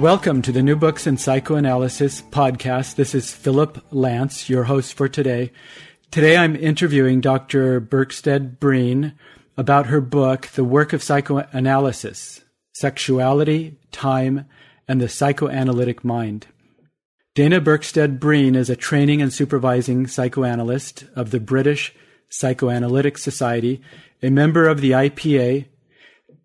Welcome to the New Books in Psychoanalysis podcast. This is Philip Lance, your host for today. Today I'm interviewing Dr. Birksted Breen about her book, The Work of Psychoanalysis Sexuality, Time, and the Psychoanalytic Mind. Dana Birksted Breen is a training and supervising psychoanalyst of the British Psychoanalytic Society, a member of the IPA,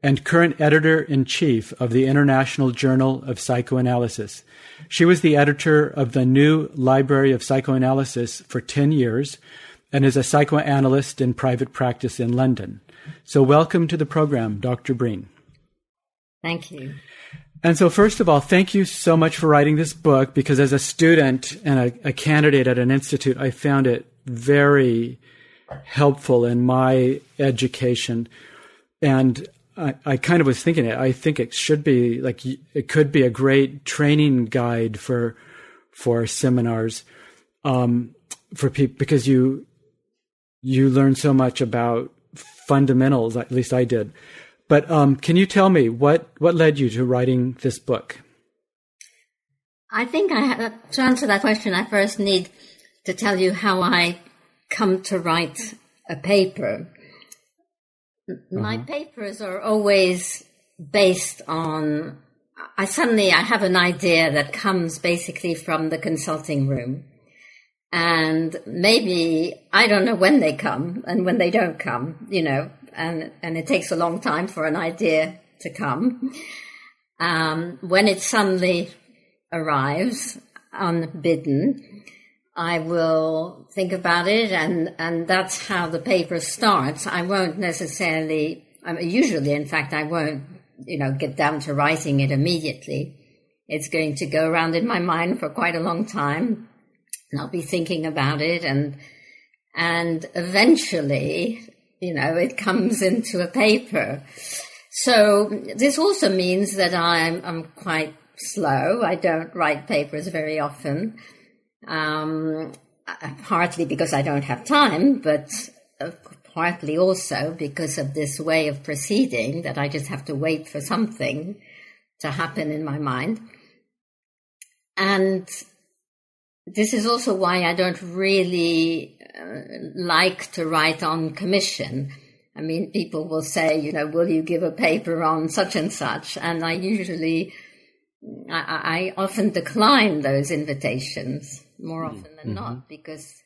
and current editor in chief of the International Journal of Psychoanalysis. She was the editor of the New Library of Psychoanalysis for 10 years and is a psychoanalyst in private practice in London. So, welcome to the program, Dr. Breen. Thank you. And so, first of all, thank you so much for writing this book because as a student and a, a candidate at an institute, I found it very helpful in my education. And I, I kind of was thinking it. I think it should be like it could be a great training guide for for seminars um, for people because you you learn so much about fundamentals. At least I did. But um, can you tell me what what led you to writing this book? I think I have, to answer that question, I first need to tell you how I come to write a paper. My uh-huh. papers are always based on. I suddenly I have an idea that comes basically from the consulting room, and maybe I don't know when they come and when they don't come, you know, and and it takes a long time for an idea to come. Um, when it suddenly arrives unbidden, I will think about it, and, and that's how the paper starts. I won't necessarily, I mean, usually, in fact, I won't, you know, get down to writing it immediately. It's going to go around in my mind for quite a long time, and I'll be thinking about it, and and eventually, you know, it comes into a paper. So this also means that I'm I'm quite slow. I don't write papers very often um, partly because I don't have time, but uh, partly also because of this way of proceeding that I just have to wait for something to happen in my mind. And this is also why I don't really uh, like to write on commission. I mean, people will say, you know, will you give a paper on such and such? And I usually, I, I often decline those invitations more mm-hmm. often than mm-hmm. not because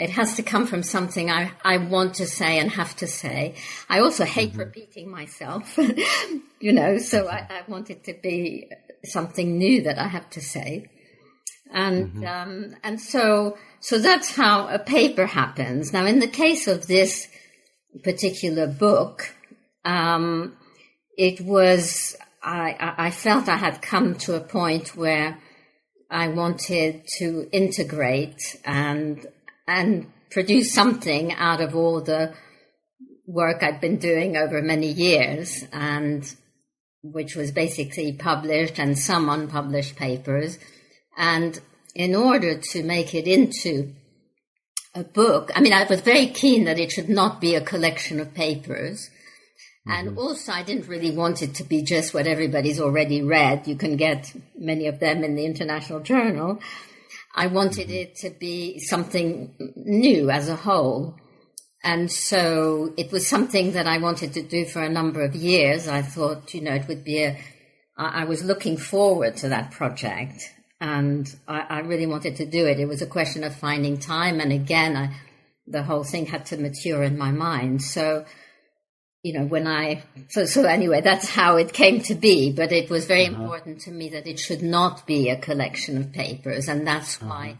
it has to come from something I, I want to say and have to say. I also hate mm-hmm. repeating myself, you know, so I, I, want it to be something new that I have to say. And, mm-hmm. um, and so, so that's how a paper happens. Now, in the case of this particular book, um, it was, I, I felt I had come to a point where I wanted to integrate and and produce something out of all the work I'd been doing over many years and which was basically published and some unpublished papers. And in order to make it into a book, I mean, I was very keen that it should not be a collection of papers. And mm-hmm. also, I didn't really want it to be just what everybody's already read. You can get many of them in the International Journal. I wanted mm-hmm. it to be something new as a whole. And so it was something that I wanted to do for a number of years. I thought, you know, it would be a, I was looking forward to that project and I, I really wanted to do it. It was a question of finding time. And again, I, the whole thing had to mature in my mind. So, you know, when I, so, so anyway, that's how it came to be, but it was very uh-huh. important to me that it should not be a collection of papers. And that's uh-huh. why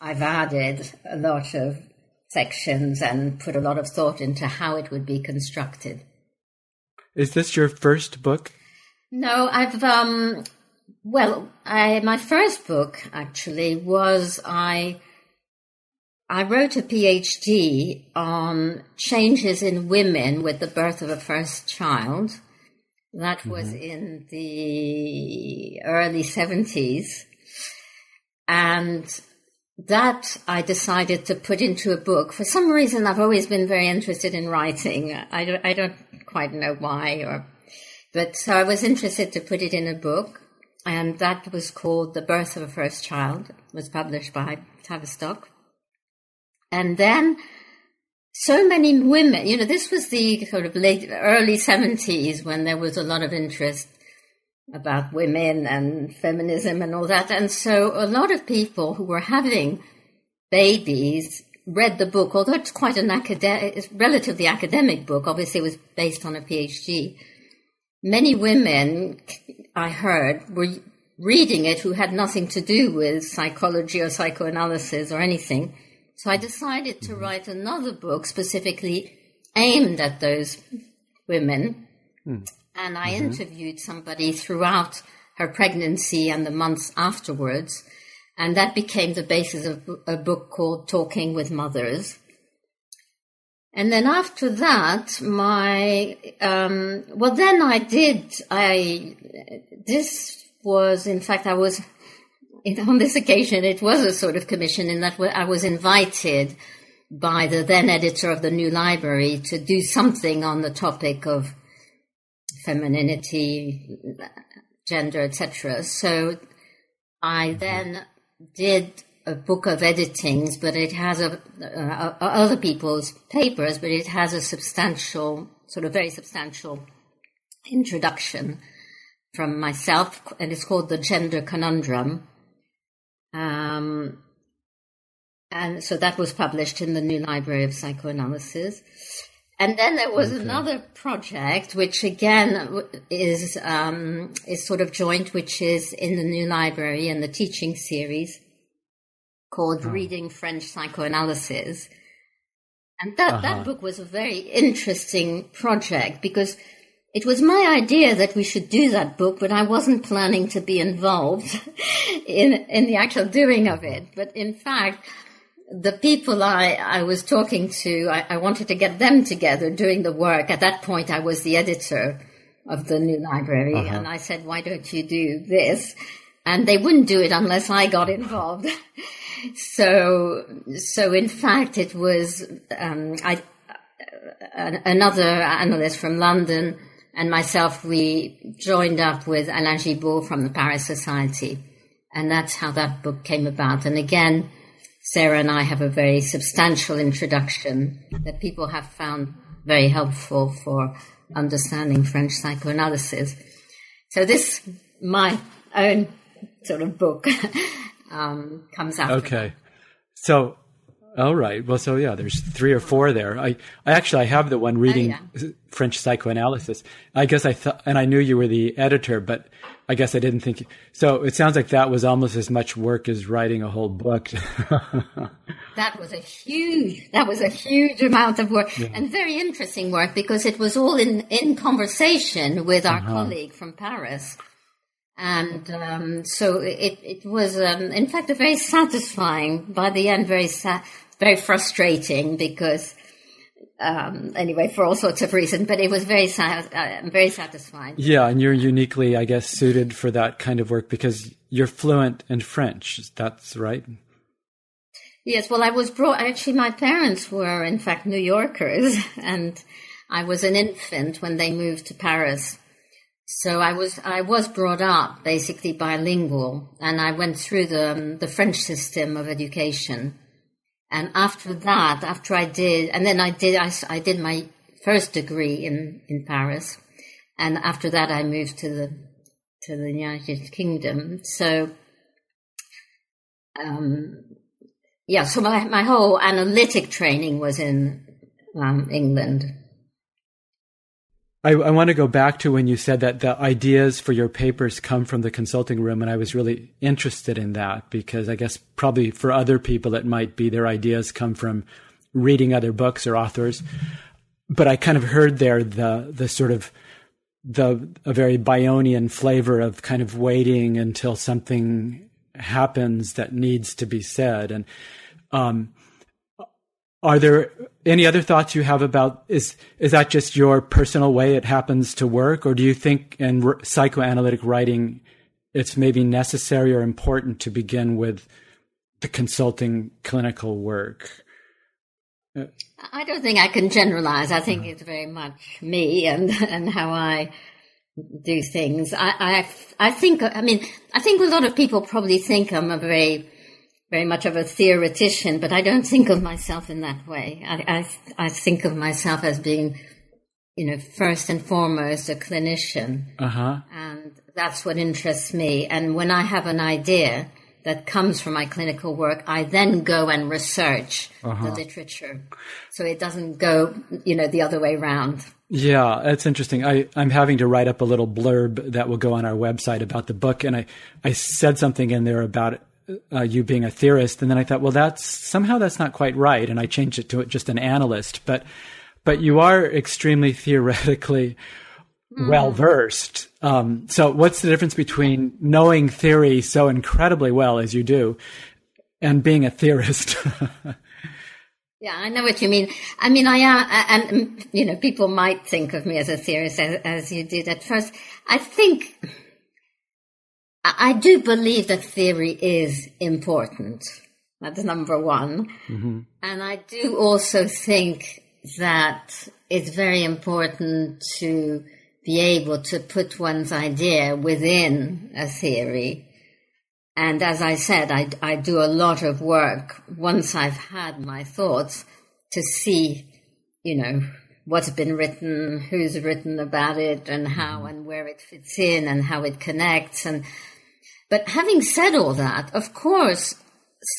I've added a lot of sections and put a lot of thought into how it would be constructed. Is this your first book? No, I've um, well, I my first book actually was I I wrote a PhD on changes in women with the birth of a first child. That was mm-hmm. in the early 70s. And that I decided to put into a book. For some reason, I've always been very interested in writing. I don't, I don't quite know why, or, but so I was interested to put it in a book. And that was called The Birth of a First Child. It was published by Tavistock. And then so many women, you know, this was the sort of late, early 70s when there was a lot of interest about women and feminism and all that. And so a lot of people who were having babies read the book, although it's quite an academic, relatively academic book. Obviously, it was based on a PhD. Many women, I heard, were reading it who had nothing to do with psychology or psychoanalysis or anything so I decided to write another book specifically aimed at those women. Mm. And I mm-hmm. interviewed somebody throughout her pregnancy and the months afterwards. And that became the basis of a book called Talking with Mothers. And then after that, my, um, well, then I did, I, this was, in fact, I was on this occasion, it was a sort of commission in that I was invited by the then editor of the New Library to do something on the topic of femininity, gender, etc. So I then did a book of editings, but it has a, uh, other people's papers, but it has a substantial, sort of very substantial introduction from myself, and it's called The Gender Conundrum. Um, and so that was published in the New Library of Psychoanalysis. And then there was okay. another project, which again is um, is sort of joint, which is in the New Library and the teaching series called oh. Reading French Psychoanalysis. And that, uh-huh. that book was a very interesting project because it was my idea that we should do that book, but I wasn't planning to be involved in, in the actual doing of it. But in fact, the people I, I was talking to, I, I wanted to get them together doing the work. At that point, I was the editor of the new library, uh-huh. and I said, why don't you do this? And they wouldn't do it unless I got involved. so, so in fact, it was, um, I, uh, another analyst from London and myself, we joined up with Alain Gibeault from the Paris Society. And that's how that book came about. And again, Sarah and I have a very substantial introduction that people have found very helpful for understanding French psychoanalysis. So this, my own sort of book, um, comes out. Okay. So all oh, right. Well, so yeah, there's three or four there. I, I actually I have the one reading oh, yeah. French psychoanalysis. I guess I thought, and I knew you were the editor, but I guess I didn't think. So it sounds like that was almost as much work as writing a whole book. that was a huge, that was a huge amount of work yeah. and very interesting work because it was all in in conversation with our uh-huh. colleague from Paris. And um, so it, it was, um, in fact, a very satisfying, by the end, very sa- very frustrating because um, anyway, for all sorts of reasons, but it was very, uh, very satisfying. Yeah, and you're uniquely, I guess, suited for that kind of work because you're fluent in French. That's right. Yes, well, I was brought. Actually, my parents were, in fact, New Yorkers, and I was an infant when they moved to Paris. So I was I was brought up basically bilingual, and I went through the um, the French system of education. And after that, after I did, and then I did, I, I did my first degree in, in Paris. And after that, I moved to the, to the United Kingdom. So, um, yeah, so my, my whole analytic training was in um, England. I, I, want to go back to when you said that the ideas for your papers come from the consulting room, and I was really interested in that because I guess probably for other people it might be their ideas come from reading other books or authors. But I kind of heard there the the sort of the a very Bionian flavor of kind of waiting until something happens that needs to be said. And um, are there any other thoughts you have about is is that just your personal way it happens to work, or do you think in psychoanalytic writing it's maybe necessary or important to begin with the consulting clinical work? I don't think I can generalize. I think it's very much me and and how I do things. I, I, I think, I mean, I think a lot of people probably think I'm a very, very much of a theoretician, but I don't think of myself in that way. I, I, I think of myself as being, you know, first and foremost a clinician. Uh-huh. And that's what interests me. And when I have an idea that comes from my clinical work, I then go and research uh-huh. the literature. So it doesn't go, you know, the other way around. Yeah, that's interesting. I, I'm having to write up a little blurb that will go on our website about the book, and I, I said something in there about uh, you being a theorist, and then I thought, well, that's somehow that's not quite right, and I changed it to just an analyst. But but you are extremely theoretically mm. well versed. Um, so, what's the difference between knowing theory so incredibly well as you do and being a theorist? Yeah, I know what you mean. I mean, I am, and you know, people might think of me as a theorist as, as you did at first. I think I do believe that theory is important. That's number one. Mm-hmm. And I do also think that it's very important to be able to put one's idea within a theory and as I said, I, I do a lot of work once I've had my thoughts to see, you know, what's been written, who's written about it, and how mm-hmm. and where it fits in and how it connects. And but having said all that, of course,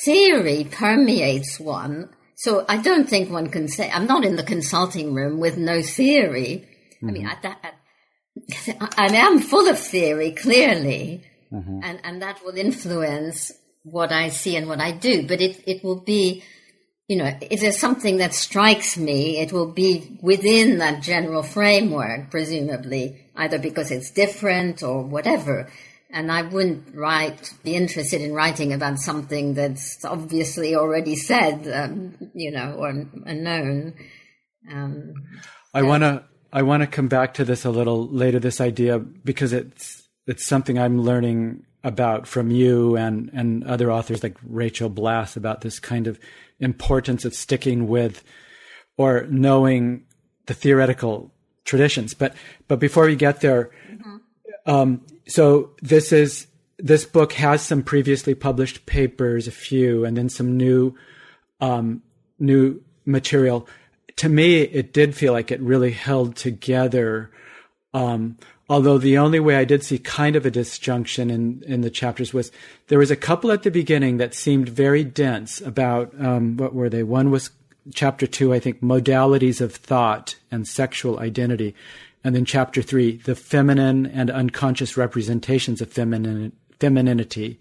theory permeates one. So I don't think one can say I'm not in the consulting room with no theory. Mm-hmm. I mean. I, I, I am full of theory, clearly mm-hmm. and and that will influence what I see and what I do. But it it will be, you know, if there's something that strikes me, it will be within that general framework, presumably, either because it's different or whatever. And I wouldn't write, be interested in writing about something that's obviously already said, um, you know, or, known. Um, I want to I want to come back to this a little later. This idea because it's it's something I'm learning about from you and, and other authors like Rachel Blass about this kind of importance of sticking with or knowing the theoretical traditions. But but before we get there, mm-hmm. Um, so this is this book has some previously published papers, a few, and then some new um, new material. To me, it did feel like it really held together um, Although the only way I did see kind of a disjunction in, in the chapters was there was a couple at the beginning that seemed very dense about um, what were they? One was chapter two, I think, modalities of thought and sexual identity. And then chapter three, the feminine and unconscious representations of feminine, femininity.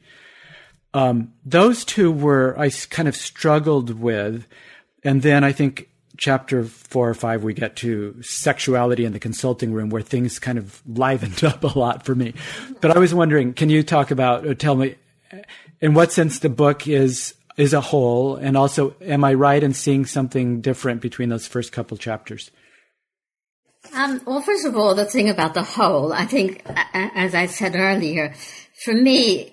Um, those two were, I kind of struggled with. And then I think chapter four or five, we get to sexuality in the consulting room, where things kind of livened up a lot for me. But I was wondering, can you talk about, or tell me, in what sense the book is is a whole, and also, am I right in seeing something different between those first couple chapters? Um, well, first of all, the thing about the whole, I think, as I said earlier, for me,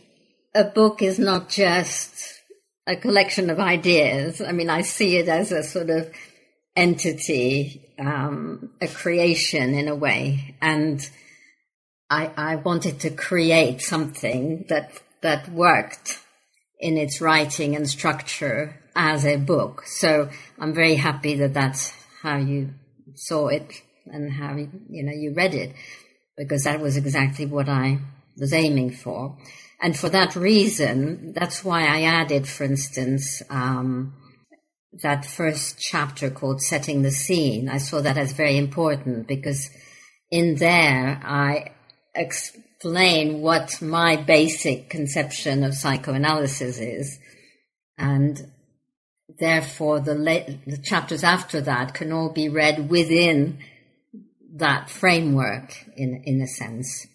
a book is not just a collection of ideas. I mean, I see it as a sort of entity, um, a creation in a way. And I, I wanted to create something that, that worked in its writing and structure as a book. So I'm very happy that that's how you saw it and how you, know you read it because that was exactly what I was aiming for. And for that reason, that's why I added, for instance, um, that first chapter called Setting the Scene, I saw that as very important because in there I explain what my basic conception of psychoanalysis is. And therefore the, la- the chapters after that can all be read within that framework in in a sense.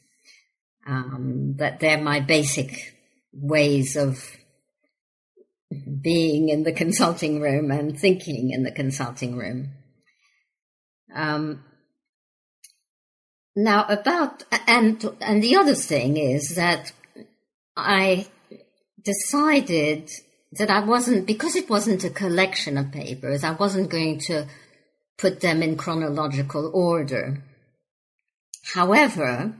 Um, that they're my basic ways of being in the consulting room and thinking in the consulting room. Um, now about and and the other thing is that I decided that I wasn't because it wasn't a collection of papers. I wasn't going to put them in chronological order. However,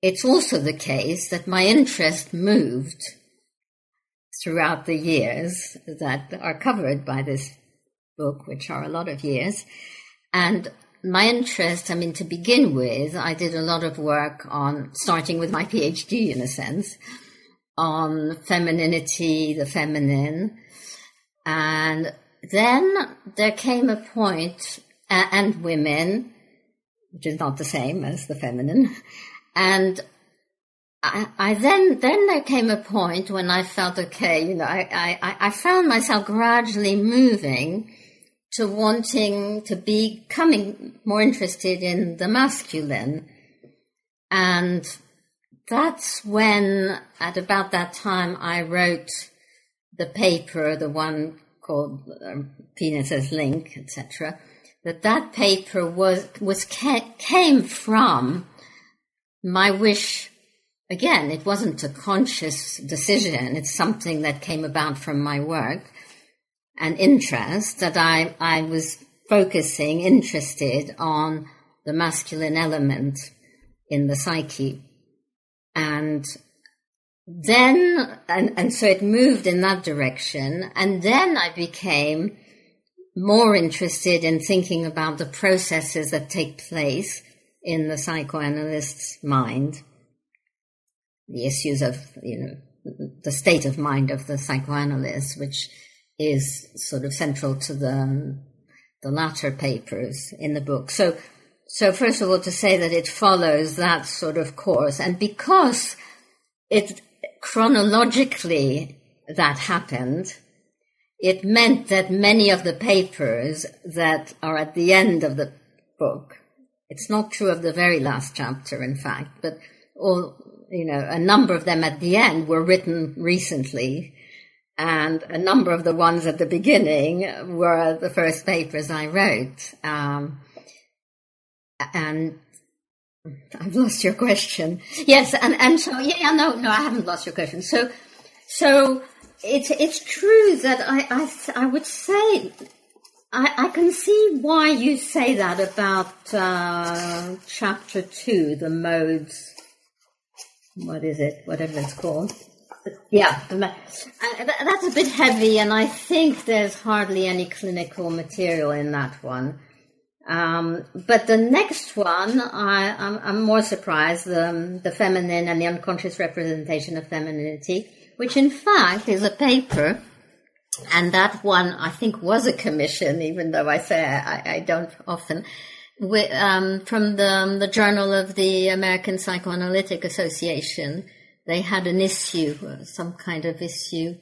it's also the case that my interest moved throughout the years that are covered by this book, which are a lot of years. And my interest, I mean, to begin with, I did a lot of work on, starting with my PhD in a sense, on femininity, the feminine. And then there came a point, uh, and women, which is not the same as the feminine. And I, I, then then there came a point when I felt okay, you know, I, I, I found myself gradually moving to wanting to be becoming more interested in the masculine. And that's when at about that time I wrote the paper, the one called uh, Penis as Link, etc. That that paper was was came from my wish again, it wasn't a conscious decision. It's something that came about from my work and interest that I, I was focusing, interested on the masculine element in the psyche. And then, and, and so it moved in that direction. And then I became more interested in thinking about the processes that take place in the psychoanalyst's mind the issues of, you know, the state of mind of the psychoanalyst, which is sort of central to the, the latter papers in the book. So, so first of all, to say that it follows that sort of course, and because it chronologically that happened, it meant that many of the papers that are at the end of the book, it's not true of the very last chapter, in fact, but all you know, a number of them at the end were written recently, and a number of the ones at the beginning were the first papers I wrote. Um, and I've lost your question. Yes, and, and so yeah, no, no, I haven't lost your question. So, so it's it's true that I I, I would say I, I can see why you say that about uh, chapter two, the modes what is it, whatever it's called. Yeah, that's a bit heavy, and I think there's hardly any clinical material in that one. Um, but the next one, I, am more surprised the, the feminine and the unconscious representation of femininity, which in fact is a paper. And that one, I think, was a commission, even though I say I, I don't often with, um, from the, the Journal of the American Psychoanalytic Association. They had an issue, uh, some kind of issue,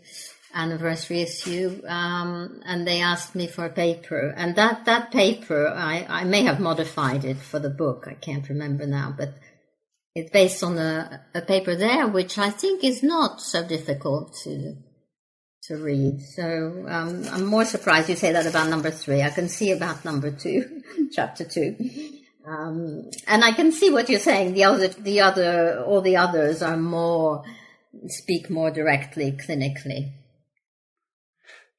anniversary issue, um, and they asked me for a paper. And that, that paper, I, I may have modified it for the book. I can't remember now, but it's based on a, a paper there, which I think is not so difficult to to read. So um, I'm more surprised you say that about number three. I can see about number two, chapter two. Um, and I can see what you're saying. The other, the other, all the others are more speak more directly clinically.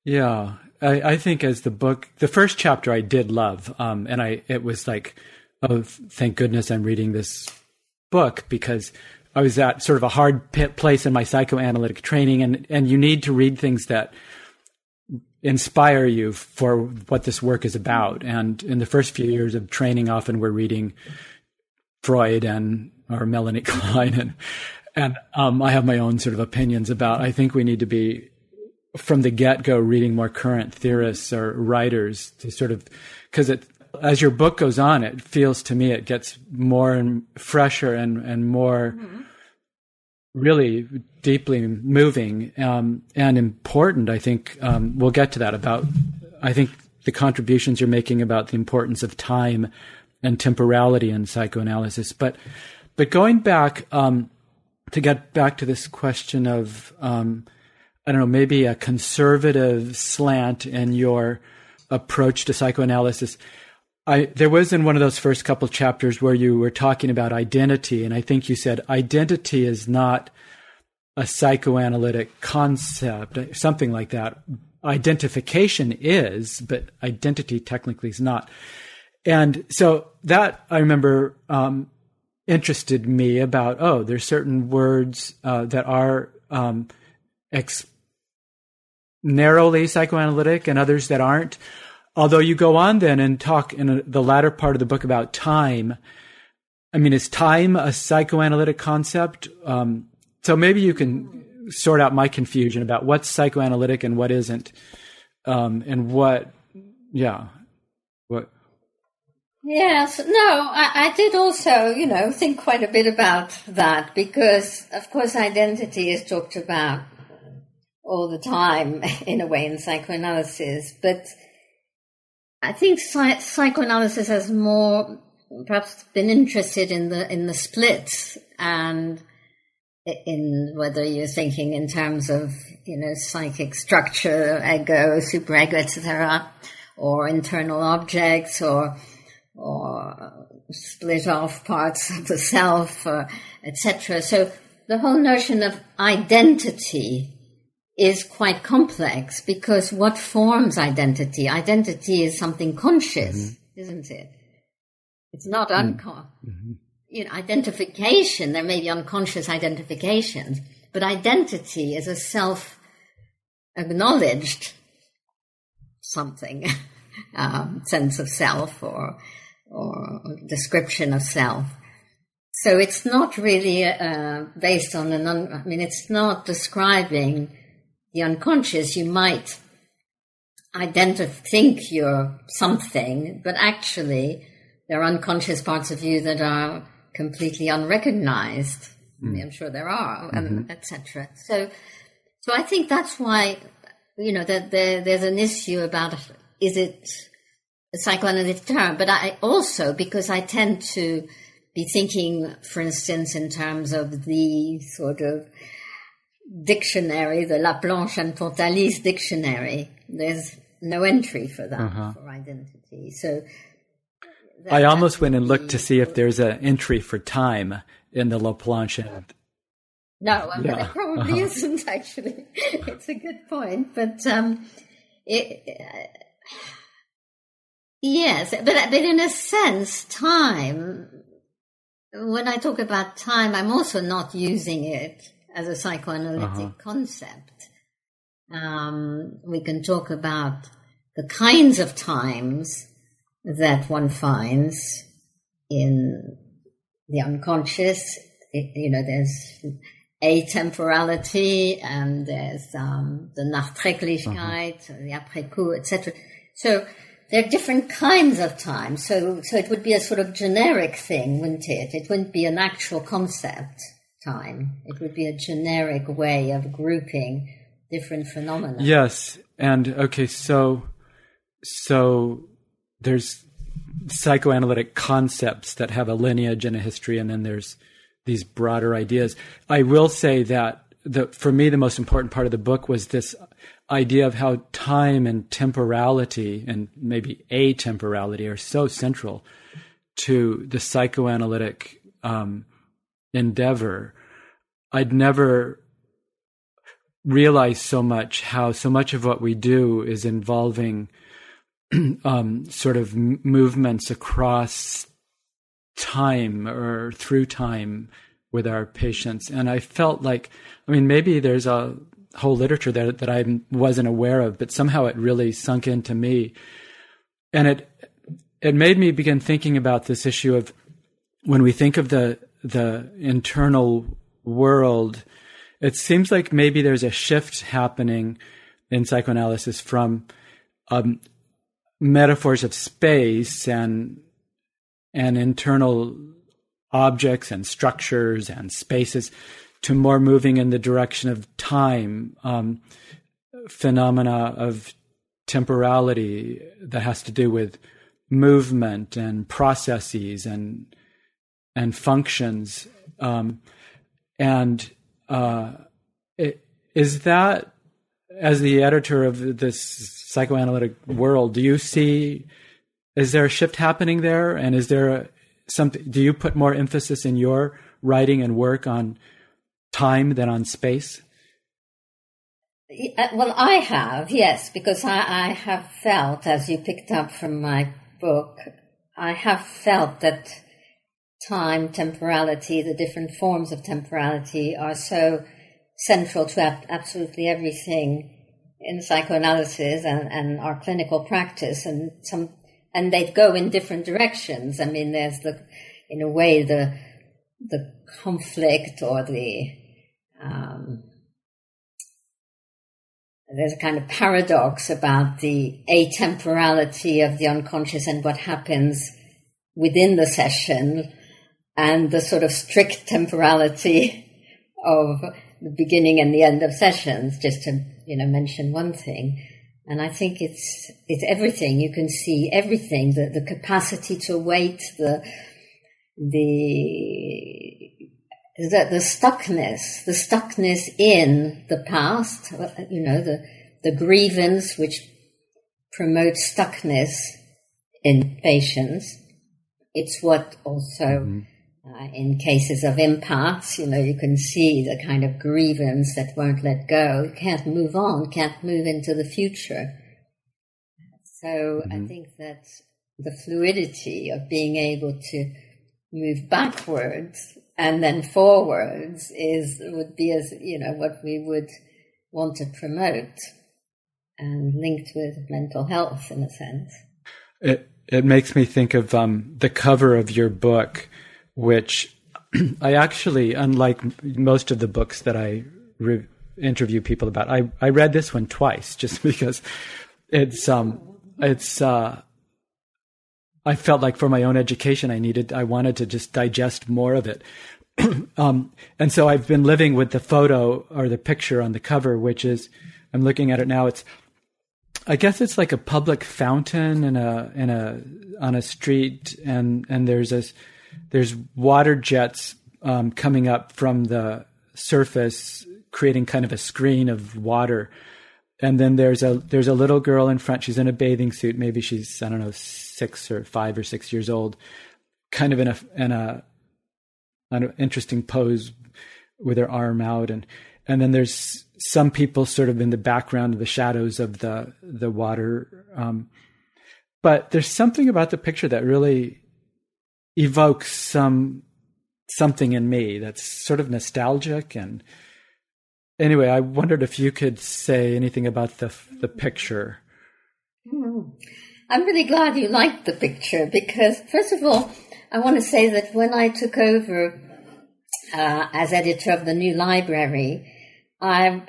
Yeah, I, I think as the book, the first chapter I did love, um, and I it was like, oh, thank goodness I'm reading this book because I was at sort of a hard place in my psychoanalytic training, and and you need to read things that inspire you for what this work is about. And in the first few years of training, often we're reading Freud and or Melanie Klein, and and um, I have my own sort of opinions about. I think we need to be from the get go reading more current theorists or writers to sort of because it as your book goes on, it feels to me it gets more and fresher and and more mm-hmm really deeply moving um, and important. I think um, we'll get to that about. I think the contributions you're making about the importance of time and temporality in psychoanalysis. But but going back um, to get back to this question of um, I don't know maybe a conservative slant in your approach to psychoanalysis. I, there was in one of those first couple chapters where you were talking about identity, and I think you said identity is not a psychoanalytic concept, something like that. Identification is, but identity technically is not. And so that I remember um, interested me about, oh, there's certain words uh, that are um, ex- narrowly psychoanalytic and others that aren't. Although you go on then and talk in the latter part of the book about time. I mean, is time a psychoanalytic concept? Um, so maybe you can sort out my confusion about what's psychoanalytic and what isn't, um, and what, yeah, what. Yes, no, I, I, did also, you know, think quite a bit about that because, of course, identity is talked about all the time in a way in psychoanalysis, but I think psych- psychoanalysis has more perhaps been interested in the in the splits and in whether you're thinking in terms of you know psychic structure, ego, superego, etc., or internal objects, or or split off parts of the self, etc. So the whole notion of identity is quite complex because what forms identity? Identity is something conscious, mm-hmm. isn't it? It's not mm. unconscious. Mm-hmm. You know, identification, there may be unconscious identifications, but identity is a self acknowledged something, um, sense of self or, or description of self. So it's not really uh, based on an, un- I mean, it's not describing the unconscious, you might identify, think you're something, but actually there are unconscious parts of you that are completely unrecognized. Mm. I'm sure there are, mm-hmm. etc. So, so I think that's why, you know, that there, there's an issue about is it a psychoanalytic term, but I also, because I tend to be thinking, for instance, in terms of the sort of dictionary, the Laplanche and Pontalis dictionary, there's no entry for that uh-huh. for identity. So I almost went and looked to see if there's an entry for time in the Laplanche. And... No, yeah. there probably uh-huh. isn't actually. it's a good point, but um, it, uh, yes, but but in a sense, time. When I talk about time, I'm also not using it as a psychoanalytic uh-huh. concept. Um, we can talk about the kinds of times that one finds in the unconscious. It, you know, there's atemporality and there's um, the Nachträglichkeit, uh-huh. the après-coup, etc. So there are different kinds of time. So, so it would be a sort of generic thing, wouldn't it? It wouldn't be an actual concept time. It would be a generic way of grouping different phenomena. Yes, and okay, so so there's psychoanalytic concepts that have a lineage and a history, and then there's these broader ideas. I will say that the, for me, the most important part of the book was this idea of how time and temporality and maybe atemporality are so central to the psychoanalytic um, endeavor, I'd never realized so much how so much of what we do is involving um, sort of movements across time or through time with our patients. And I felt like, I mean, maybe there's a whole literature that, that I wasn't aware of, but somehow it really sunk into me. And it, it made me begin thinking about this issue of when we think of the the internal world, it seems like maybe there's a shift happening in psychoanalysis from um, metaphors of space and and internal objects and structures and spaces to more moving in the direction of time, um, phenomena of temporality that has to do with movement and processes and and functions. Um, and uh, it, is that, as the editor of this psychoanalytic world, do you see? Is there a shift happening there, and is there a, something? Do you put more emphasis in your writing and work on time than on space? Well, I have, yes, because I, I, have felt, as you picked up from my book, I have felt that time, temporality, the different forms of temporality are so central to absolutely everything in psychoanalysis and, and our clinical practice and some and they go in different directions. I mean there's the in a way the the conflict or the um, there's a kind of paradox about the atemporality of the unconscious and what happens within the session and the sort of strict temporality of the beginning and the end of sessions, just to, you know, mention one thing. And I think it's, it's everything. You can see everything, the, the capacity to wait, the, the, the, the stuckness, the stuckness in the past, you know, the, the grievance which promotes stuckness in patients. It's what also mm-hmm uh, in cases of impasse, you know, you can see the kind of grievance that won't let go. can't move on, can't move into the future. So mm-hmm. I think that the fluidity of being able to move backwards and then forwards is would be as you know what we would want to promote and linked with mental health in a sense. It it makes me think of um, the cover of your book which I actually, unlike most of the books that I re- interview people about, I, I read this one twice just because it's um it's uh I felt like for my own education I needed I wanted to just digest more of it. um, and so I've been living with the photo or the picture on the cover, which is I'm looking at it now. It's I guess it's like a public fountain in a in a on a street, and and there's this there's water jets um, coming up from the surface, creating kind of a screen of water. And then there's a there's a little girl in front. She's in a bathing suit. Maybe she's I don't know six or five or six years old, kind of in a in a an interesting pose with her arm out and and then there's some people sort of in the background of the shadows of the the water um, but there's something about the picture that really evokes some something in me that's sort of nostalgic and anyway i wondered if you could say anything about the the picture hmm. i'm really glad you liked the picture because first of all i want to say that when i took over uh, as editor of the new library i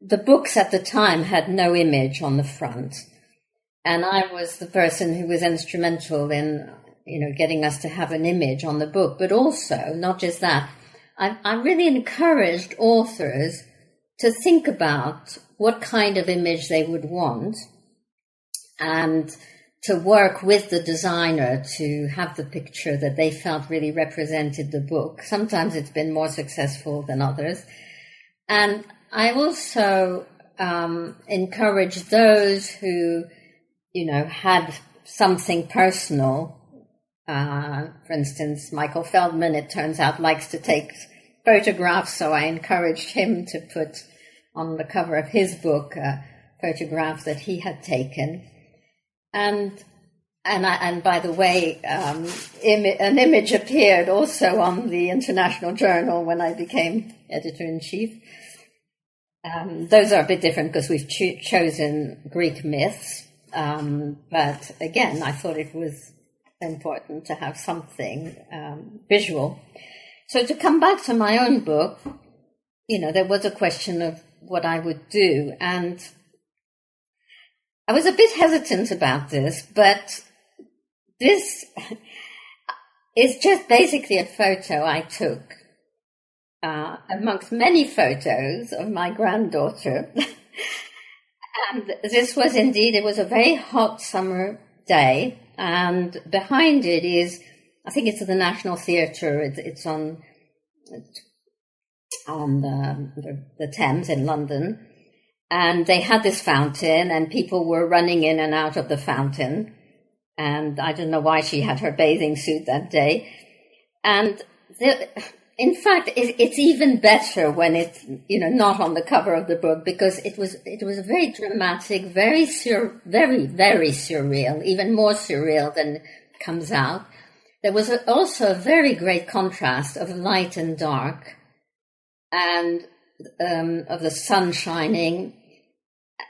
the books at the time had no image on the front and i was the person who was instrumental in you know, getting us to have an image on the book, but also not just that. I, I really encouraged authors to think about what kind of image they would want and to work with the designer to have the picture that they felt really represented the book. Sometimes it's been more successful than others. And I also um, encourage those who, you know, had something personal uh, for instance, Michael Feldman, it turns out, likes to take photographs, so I encouraged him to put on the cover of his book a photograph that he had taken. And and, I, and by the way, um, Im- an image appeared also on the International Journal when I became editor in chief. Um, those are a bit different because we've cho- chosen Greek myths, um, but again, I thought it was important to have something um, visual. So to come back to my own book, you know, there was a question of what I would do, and I was a bit hesitant about this, but this is just basically a photo I took uh, amongst many photos of my granddaughter. and this was indeed, it was a very hot summer day and behind it is, I think it's at the National Theatre. It's, it's on on the, the, the Thames in London, and they had this fountain, and people were running in and out of the fountain. And I don't know why she had her bathing suit that day. And the, in fact, it, it's even better when it's you know not on the cover of the book because it was it was very dramatic, very sur, very very surreal, even more surreal than comes out. There was a, also a very great contrast of light and dark, and um, of the sun shining,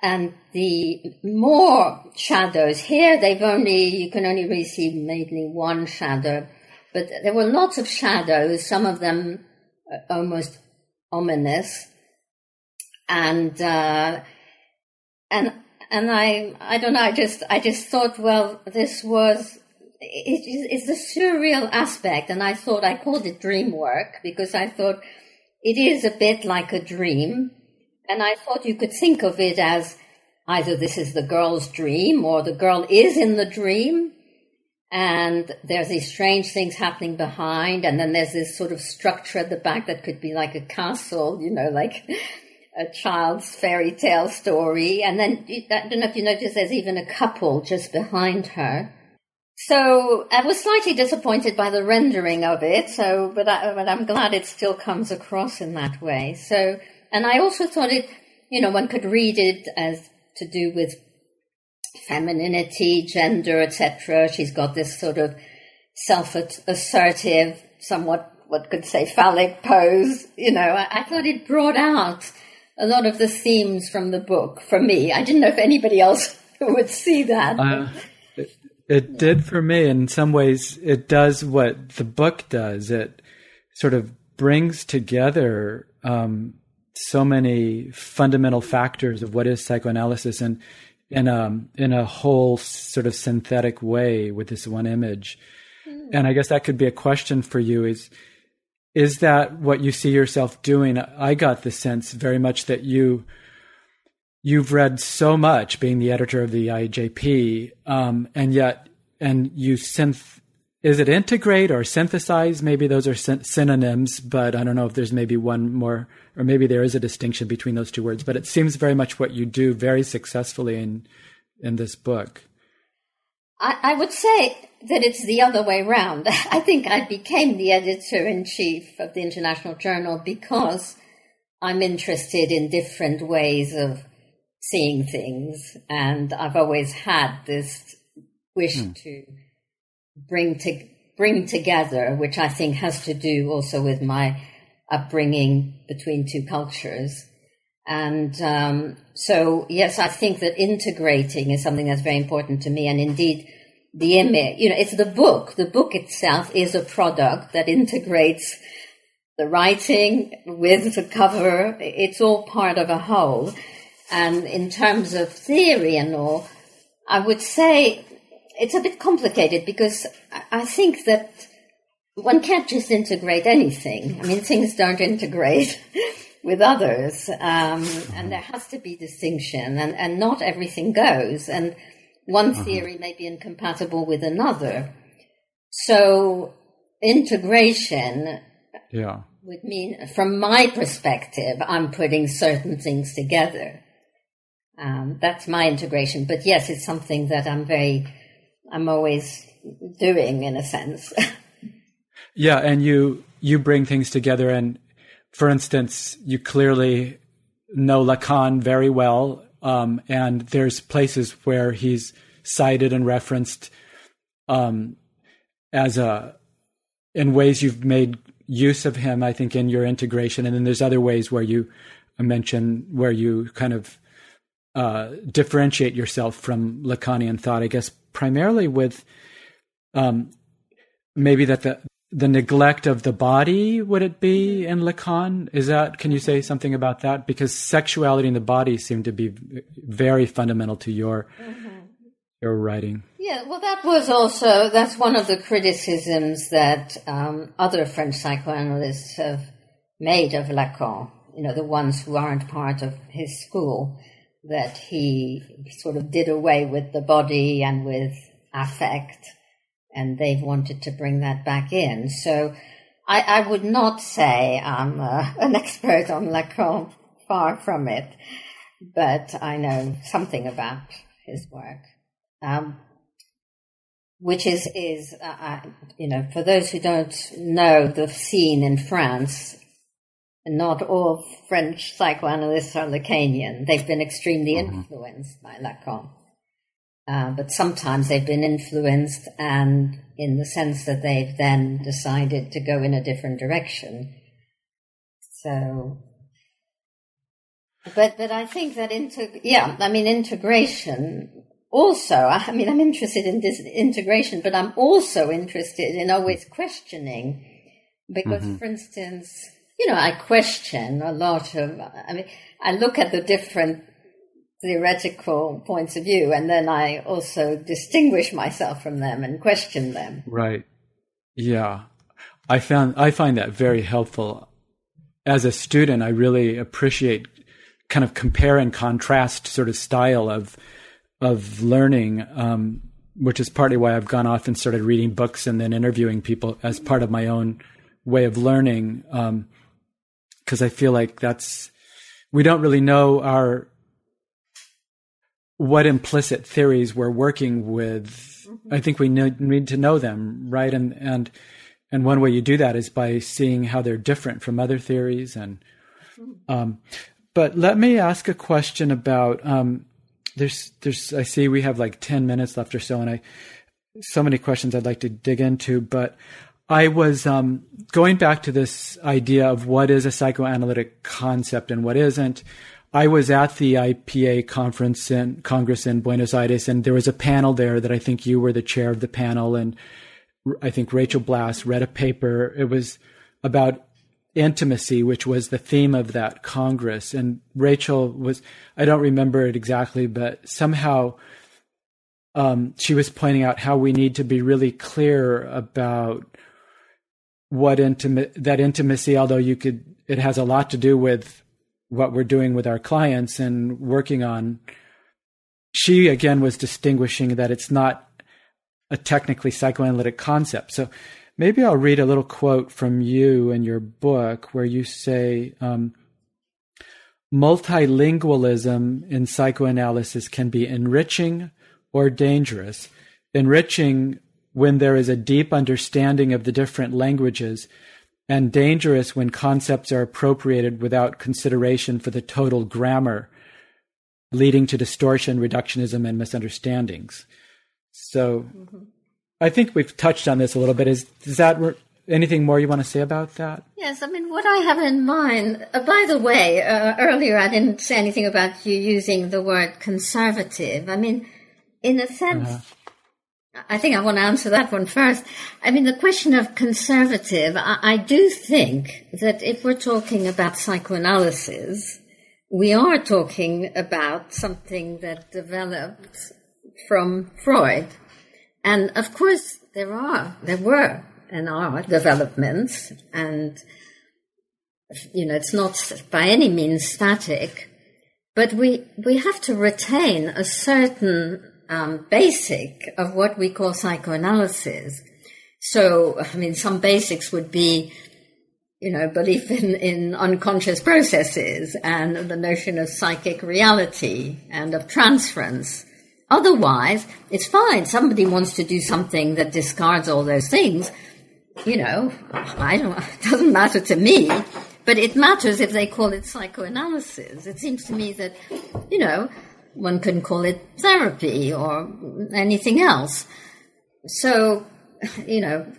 and the more shadows. Here, they've only you can only really see maybe one shadow but there were lots of shadows, some of them uh, almost ominous, and uh, and and I I don't know. I just I just thought, well, this was it, it's the surreal aspect, and I thought I called it dream work because I thought it is a bit like a dream, and I thought you could think of it as either this is the girl's dream or the girl is in the dream and there's these strange things happening behind, and then there's this sort of structure at the back that could be like a castle, you know, like a child's fairy tale story. And then I don't know if you notice, there's even a couple just behind her. So I was slightly disappointed by the rendering of it. So, but, I, but I'm glad it still comes across in that way. So, and I also thought it, you know, one could read it as to do with femininity, gender, etc. She's got this sort of self-assertive, somewhat what could say phallic pose. You know, I, I, thought it brought out a lot of the themes from the book for me. I didn't know if anybody else would see that. Uh, it, it did for me. In some ways, it does what the book does. It sort of brings together um, so many fundamental factors of what is psychoanalysis and in a in a whole sort of synthetic way with this one image. Mm. And I guess that could be a question for you is is that what you see yourself doing? I got the sense very much that you you've read so much being the editor of the IJP um, and yet and you synth is it integrate or synthesize? Maybe those are syn- synonyms, but I don't know if there's maybe one more, or maybe there is a distinction between those two words. But it seems very much what you do very successfully in in this book. I, I would say that it's the other way around. I think I became the editor in chief of the International Journal because I'm interested in different ways of seeing things, and I've always had this wish hmm. to bring to bring together, which I think has to do also with my upbringing between two cultures. And um, so, yes, I think that integrating is something that's very important to me. And indeed, the image, you know, it's the book. The book itself is a product that integrates the writing with the cover. It's all part of a whole. And in terms of theory and all, I would say it's a bit complicated because I think that one can't just integrate anything. I mean, things don't integrate with others, um, and there has to be distinction, and, and not everything goes. And one uh-huh. theory may be incompatible with another. So integration yeah. would mean, from my perspective, I'm putting certain things together. Um, that's my integration. But yes, it's something that I'm very I'm always doing in a sense. yeah, and you you bring things together and for instance, you clearly know Lacan very well, um, and there's places where he's cited and referenced um, as a in ways you've made use of him. I think in your integration, and then there's other ways where you mention where you kind of uh, differentiate yourself from Lacanian thought. I guess primarily with um, maybe that the the neglect of the body would it be in Lacan? Is that can you say something about that? Because sexuality and the body seem to be very fundamental to your mm-hmm. your writing. Yeah, well, that was also that's one of the criticisms that um, other French psychoanalysts have made of Lacan. You know, the ones who aren't part of his school that he sort of did away with the body and with affect, and they've wanted to bring that back in. So I, I would not say I'm uh, an expert on Lacan, far from it, but I know something about his work. Um, which is is uh, you know for those who don't know the scene in France, not all French psychoanalysts are Lacanian. They've been extremely mm-hmm. influenced by Lacan, uh, but sometimes they've been influenced, and in the sense that they've then decided to go in a different direction. So but but I think that into yeah, I mean integration also, I mean, I'm interested in this integration, but I'm also interested in always questioning because, mm-hmm. for instance, you know, I question a lot of, I mean, I look at the different theoretical points of view and then I also distinguish myself from them and question them. Right. Yeah. I found, I find that very helpful. As a student, I really appreciate kind of compare and contrast sort of style of, of learning, um, which is partly why I've gone off and started reading books and then interviewing people as part of my own way of learning. Because I feel like that's we don't really know our what implicit theories we're working with. Mm-hmm. I think we need to know them, right? And and and one way you do that is by seeing how they're different from other theories. And mm-hmm. um, but let me ask a question about um, there's there's I see we have like 10 minutes left or so and I so many questions I'd like to dig into but I was um, going back to this idea of what is a psychoanalytic concept and what isn't. I was at the IPA conference in Congress in Buenos Aires, and there was a panel there that I think you were the chair of the panel, and I think Rachel Blass read a paper. It was about intimacy, which was the theme of that Congress. And Rachel was, I don't remember it exactly, but somehow um, she was pointing out how we need to be really clear about what intimate that intimacy, although you could, it has a lot to do with what we're doing with our clients and working on. She again was distinguishing that it's not a technically psychoanalytic concept. So Maybe I'll read a little quote from you in your book where you say um, multilingualism in psychoanalysis can be enriching or dangerous. Enriching when there is a deep understanding of the different languages, and dangerous when concepts are appropriated without consideration for the total grammar, leading to distortion, reductionism, and misunderstandings. So, mm-hmm. I think we've touched on this a little bit. Is is that anything more you want to say about that? Yes, I mean what I have in mind. Uh, by the way, uh, earlier I didn't say anything about you using the word conservative. I mean, in a sense. Uh-huh. I think I want to answer that one first. I mean, the question of conservative, I, I do think that if we're talking about psychoanalysis, we are talking about something that developed from Freud and of course, there are, there were and are developments, and you know, it's not by any means static, but we we have to retain a certain um, basic of what we call psychoanalysis. So, I mean, some basics would be, you know, belief in, in unconscious processes and the notion of psychic reality and of transference Otherwise, it's fine. Somebody wants to do something that discards all those things. You know, I don't, it doesn't matter to me, but it matters if they call it psychoanalysis. It seems to me that, you know, one can call it therapy or anything else. So, you know,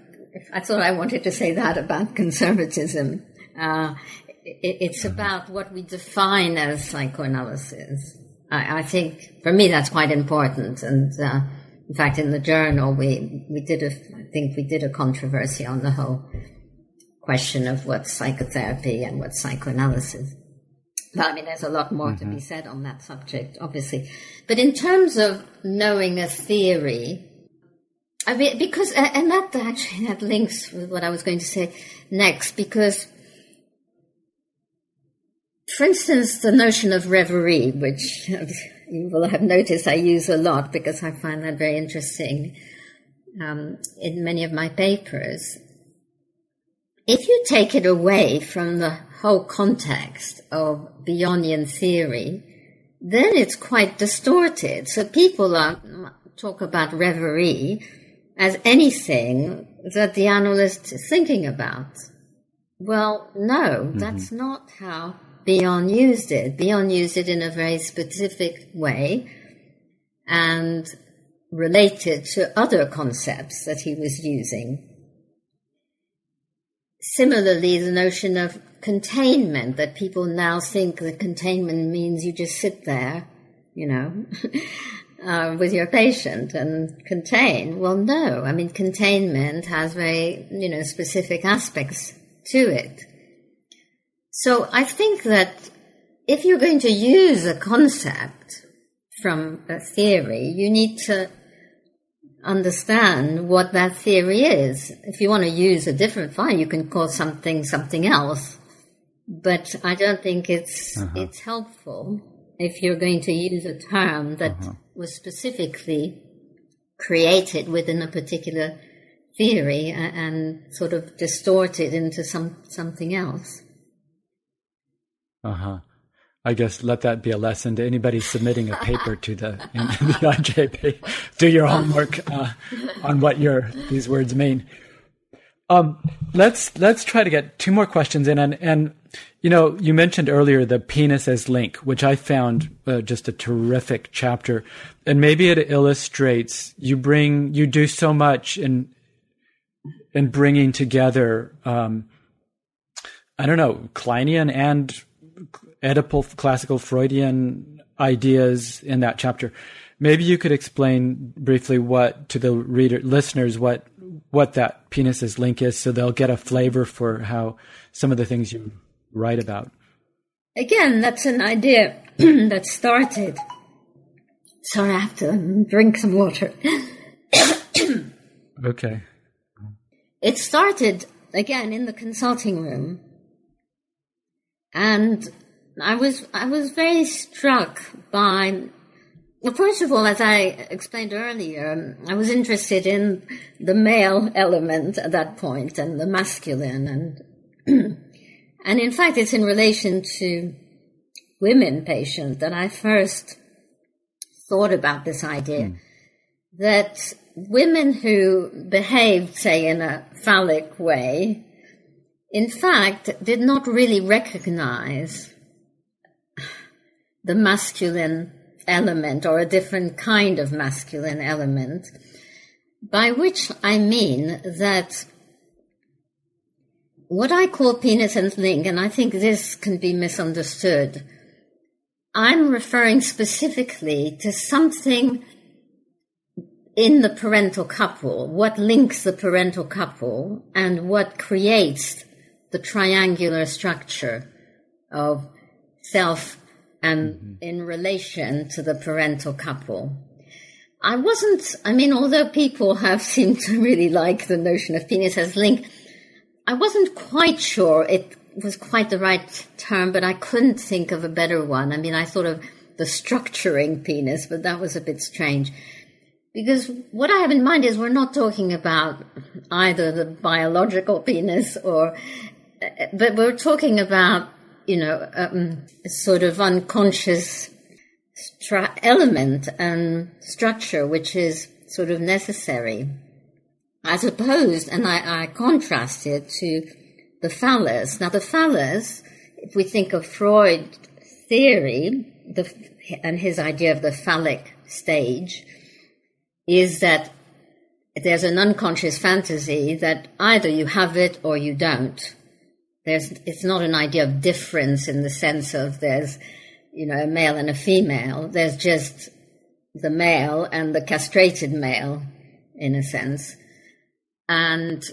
I thought I wanted to say that about conservatism. Uh, it, it's about what we define as psychoanalysis. I, I think for me that's quite important. And uh, in fact, in the journal, we we did a I think we did a controversy on the whole question of what's psychotherapy and what's psychoanalysis. I mean, there's a lot more mm-hmm. to be mm-hmm. said on that subject, obviously. But in terms of knowing a theory, I mean, because, and that actually, that links with what I was going to say next, because for instance, the notion of reverie, which you will have noticed I use a lot because I find that very interesting um, in many of my papers. If you take it away from the whole context of Bionian theory, then it's quite distorted. So people are, talk about reverie as anything that the analyst is thinking about. Well, no, mm-hmm. that's not how Bion used it. Bion used it in a very specific way and related to other concepts that he was using. Similarly, the notion of containment that people now think that containment means you just sit there, you know, uh, with your patient and contain. Well, no. I mean, containment has very, you know, specific aspects to it. So I think that if you're going to use a concept from a theory, you need to understand what that theory is. If you want to use a different fine, you can call something something else. But I don't think it's uh-huh. it's helpful if you're going to use a term that uh-huh. was specifically created within a particular theory and, and sort of distort it into some something else. Uh huh. I guess let that be a lesson to anybody submitting a paper to the, the IJP. Do your homework uh, on what your these words mean. Um, let's let's try to get two more questions in, and and you know you mentioned earlier the penis as link, which I found uh, just a terrific chapter, and maybe it illustrates you bring you do so much in in bringing together. Um, I don't know Kleinian and Oedipal classical Freudian ideas in that chapter. Maybe you could explain briefly what to the reader listeners what what that penis's link is, so they'll get a flavor for how some of the things you write about. Again, that's an idea that started. Sorry, I have to drink some water. okay. It started again in the consulting room, and I was I was very struck by. Well, first of all, as I explained earlier, I was interested in the male element at that point and the masculine, and and in fact, it's in relation to women patients that I first thought about this idea mm. that women who behaved, say, in a phallic way, in fact, did not really recognize the masculine element or a different kind of masculine element, by which I mean that what I call penis and link, and I think this can be misunderstood, I'm referring specifically to something in the parental couple, what links the parental couple and what creates the triangular structure of self and mm-hmm. in relation to the parental couple. I wasn't, I mean, although people have seemed to really like the notion of penis as link, I wasn't quite sure it was quite the right term, but I couldn't think of a better one. I mean, I thought of the structuring penis, but that was a bit strange. Because what I have in mind is we're not talking about either the biological penis or, but we're talking about you know, um, sort of unconscious stra- element and structure which is sort of necessary, as opposed, and I, I contrast it to the phallus. Now, the phallus, if we think of Freud theory, the, and his idea of the phallic stage, is that there's an unconscious fantasy that either you have it or you don't. There's, it's not an idea of difference in the sense of there's, you know, a male and a female. There's just the male and the castrated male, in a sense. And,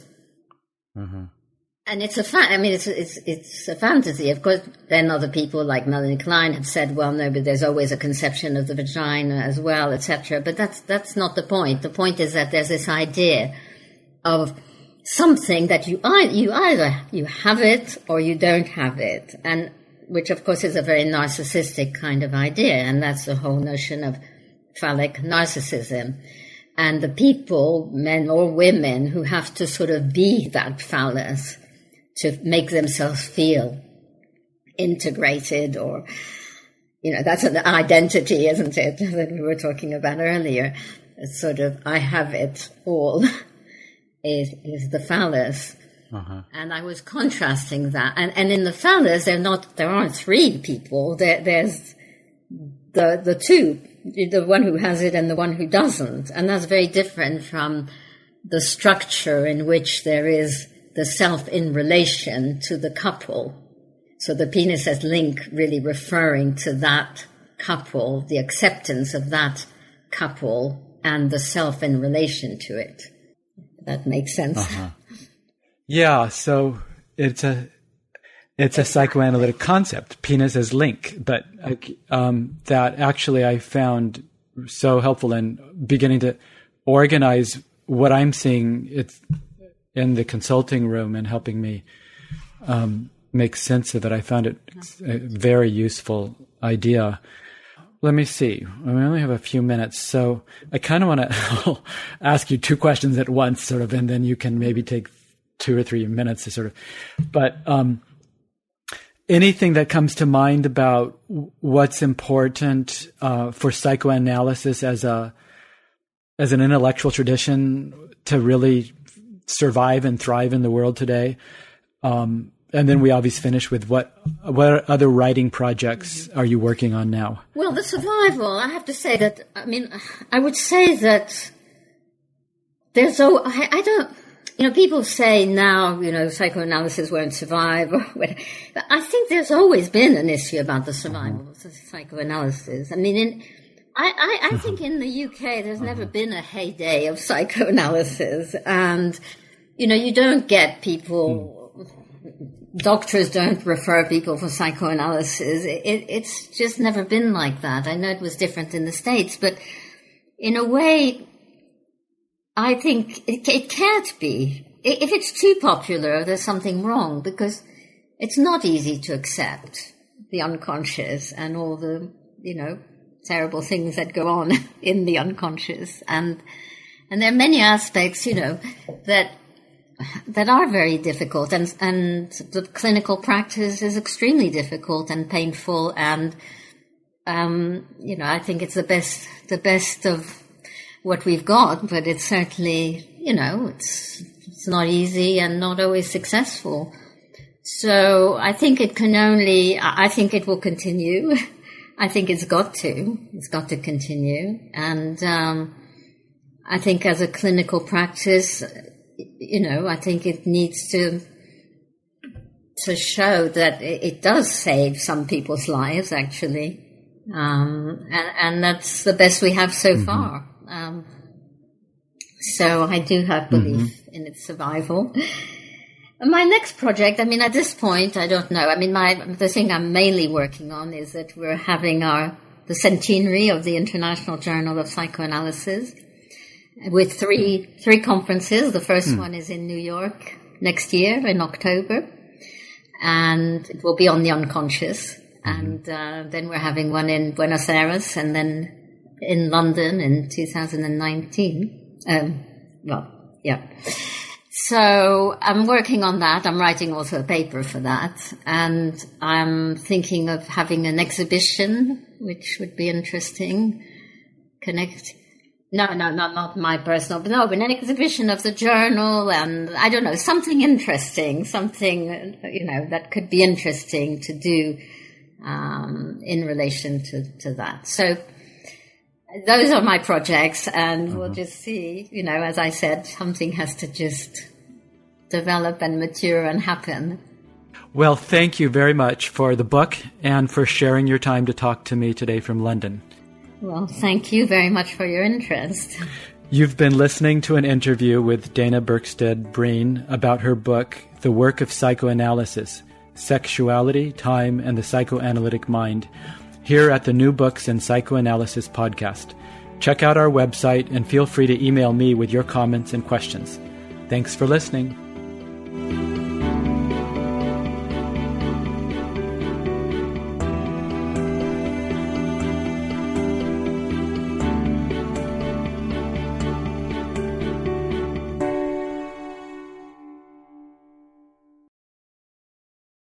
mm-hmm. and it's a fa- I mean, it's, it's, it's a fantasy. Of course, then other people like Melanie Klein have said, well, no, but there's always a conception of the vagina as well, etc. But that's, that's not the point. The point is that there's this idea of, something that you, you either you have it or you don't have it. And which of course is a very narcissistic kind of idea, and that's the whole notion of phallic narcissism. And the people, men or women, who have to sort of be that phallus to make themselves feel integrated or, you know, that's an identity, isn't it, that we were talking about earlier. It's sort of, I have it all is, is the phallus. Uh-huh. And I was contrasting that. And, and in the phallus, there not, there aren't three people. There, there's the, the two, the one who has it and the one who doesn't. And that's very different from the structure in which there is the self in relation to the couple. So the penis as link really referring to that couple, the acceptance of that couple and the self in relation to it. That makes sense. Uh-huh. Yeah, so it's a it's a psychoanalytic concept, penis as link, but um, that actually I found so helpful in beginning to organize what I'm seeing it's in the consulting room and helping me um, make sense of it. I found it a very useful idea. Let me see. We only have a few minutes, so I kind of want to ask you two questions at once, sort of, and then you can maybe take two or three minutes to sort of, but um, anything that comes to mind about what's important uh, for psychoanalysis as a as an intellectual tradition to really survive and thrive in the world today. Um, and then we always finish with what what other writing projects are you working on now? Well, the survival. I have to say that. I mean, I would say that there's so I, I don't you know, people say now, you know, psychoanalysis won't survive. But I think there's always been an issue about the survival of psychoanalysis. I mean, in, I, I, I, think in the UK there's never mm-hmm. been a heyday of psychoanalysis, and you know, you don't get people. Hmm. Doctors don't refer people for psychoanalysis. It, it's just never been like that. I know it was different in the states, but in a way, I think it, it can't be. If it's too popular, there's something wrong because it's not easy to accept the unconscious and all the, you know, terrible things that go on in the unconscious. And, and there are many aspects, you know, that, that are very difficult and, and the clinical practice is extremely difficult and painful. And, um, you know, I think it's the best, the best of what we've got, but it's certainly, you know, it's, it's not easy and not always successful. So I think it can only, I think it will continue. I think it's got to, it's got to continue. And, um, I think as a clinical practice, you know, I think it needs to, to show that it, does save some people's lives, actually. Um, and, and, that's the best we have so mm-hmm. far. Um, so I do have belief mm-hmm. in its survival. My next project, I mean, at this point, I don't know. I mean, my the thing I'm mainly working on is that we're having our the centenary of the International Journal of Psychoanalysis with three three conferences. The first mm. one is in New York next year in October, and it will be on the unconscious. Mm-hmm. And uh, then we're having one in Buenos Aires, and then in London in 2019. Um, well, yeah. So I'm working on that. I'm writing also a paper for that. And I'm thinking of having an exhibition, which would be interesting. Connect. No, no, no, not my personal, but no, but an exhibition of the journal and I don't know, something interesting, something, you know, that could be interesting to do, um, in relation to, to that. So, those are my projects, and mm-hmm. we'll just see. You know, as I said, something has to just develop and mature and happen. Well, thank you very much for the book and for sharing your time to talk to me today from London. Well, thank you very much for your interest. You've been listening to an interview with Dana Birksted Breen about her book, The Work of Psychoanalysis Sexuality, Time, and the Psychoanalytic Mind here at the New Books in Psychoanalysis podcast. Check out our website and feel free to email me with your comments and questions. Thanks for listening.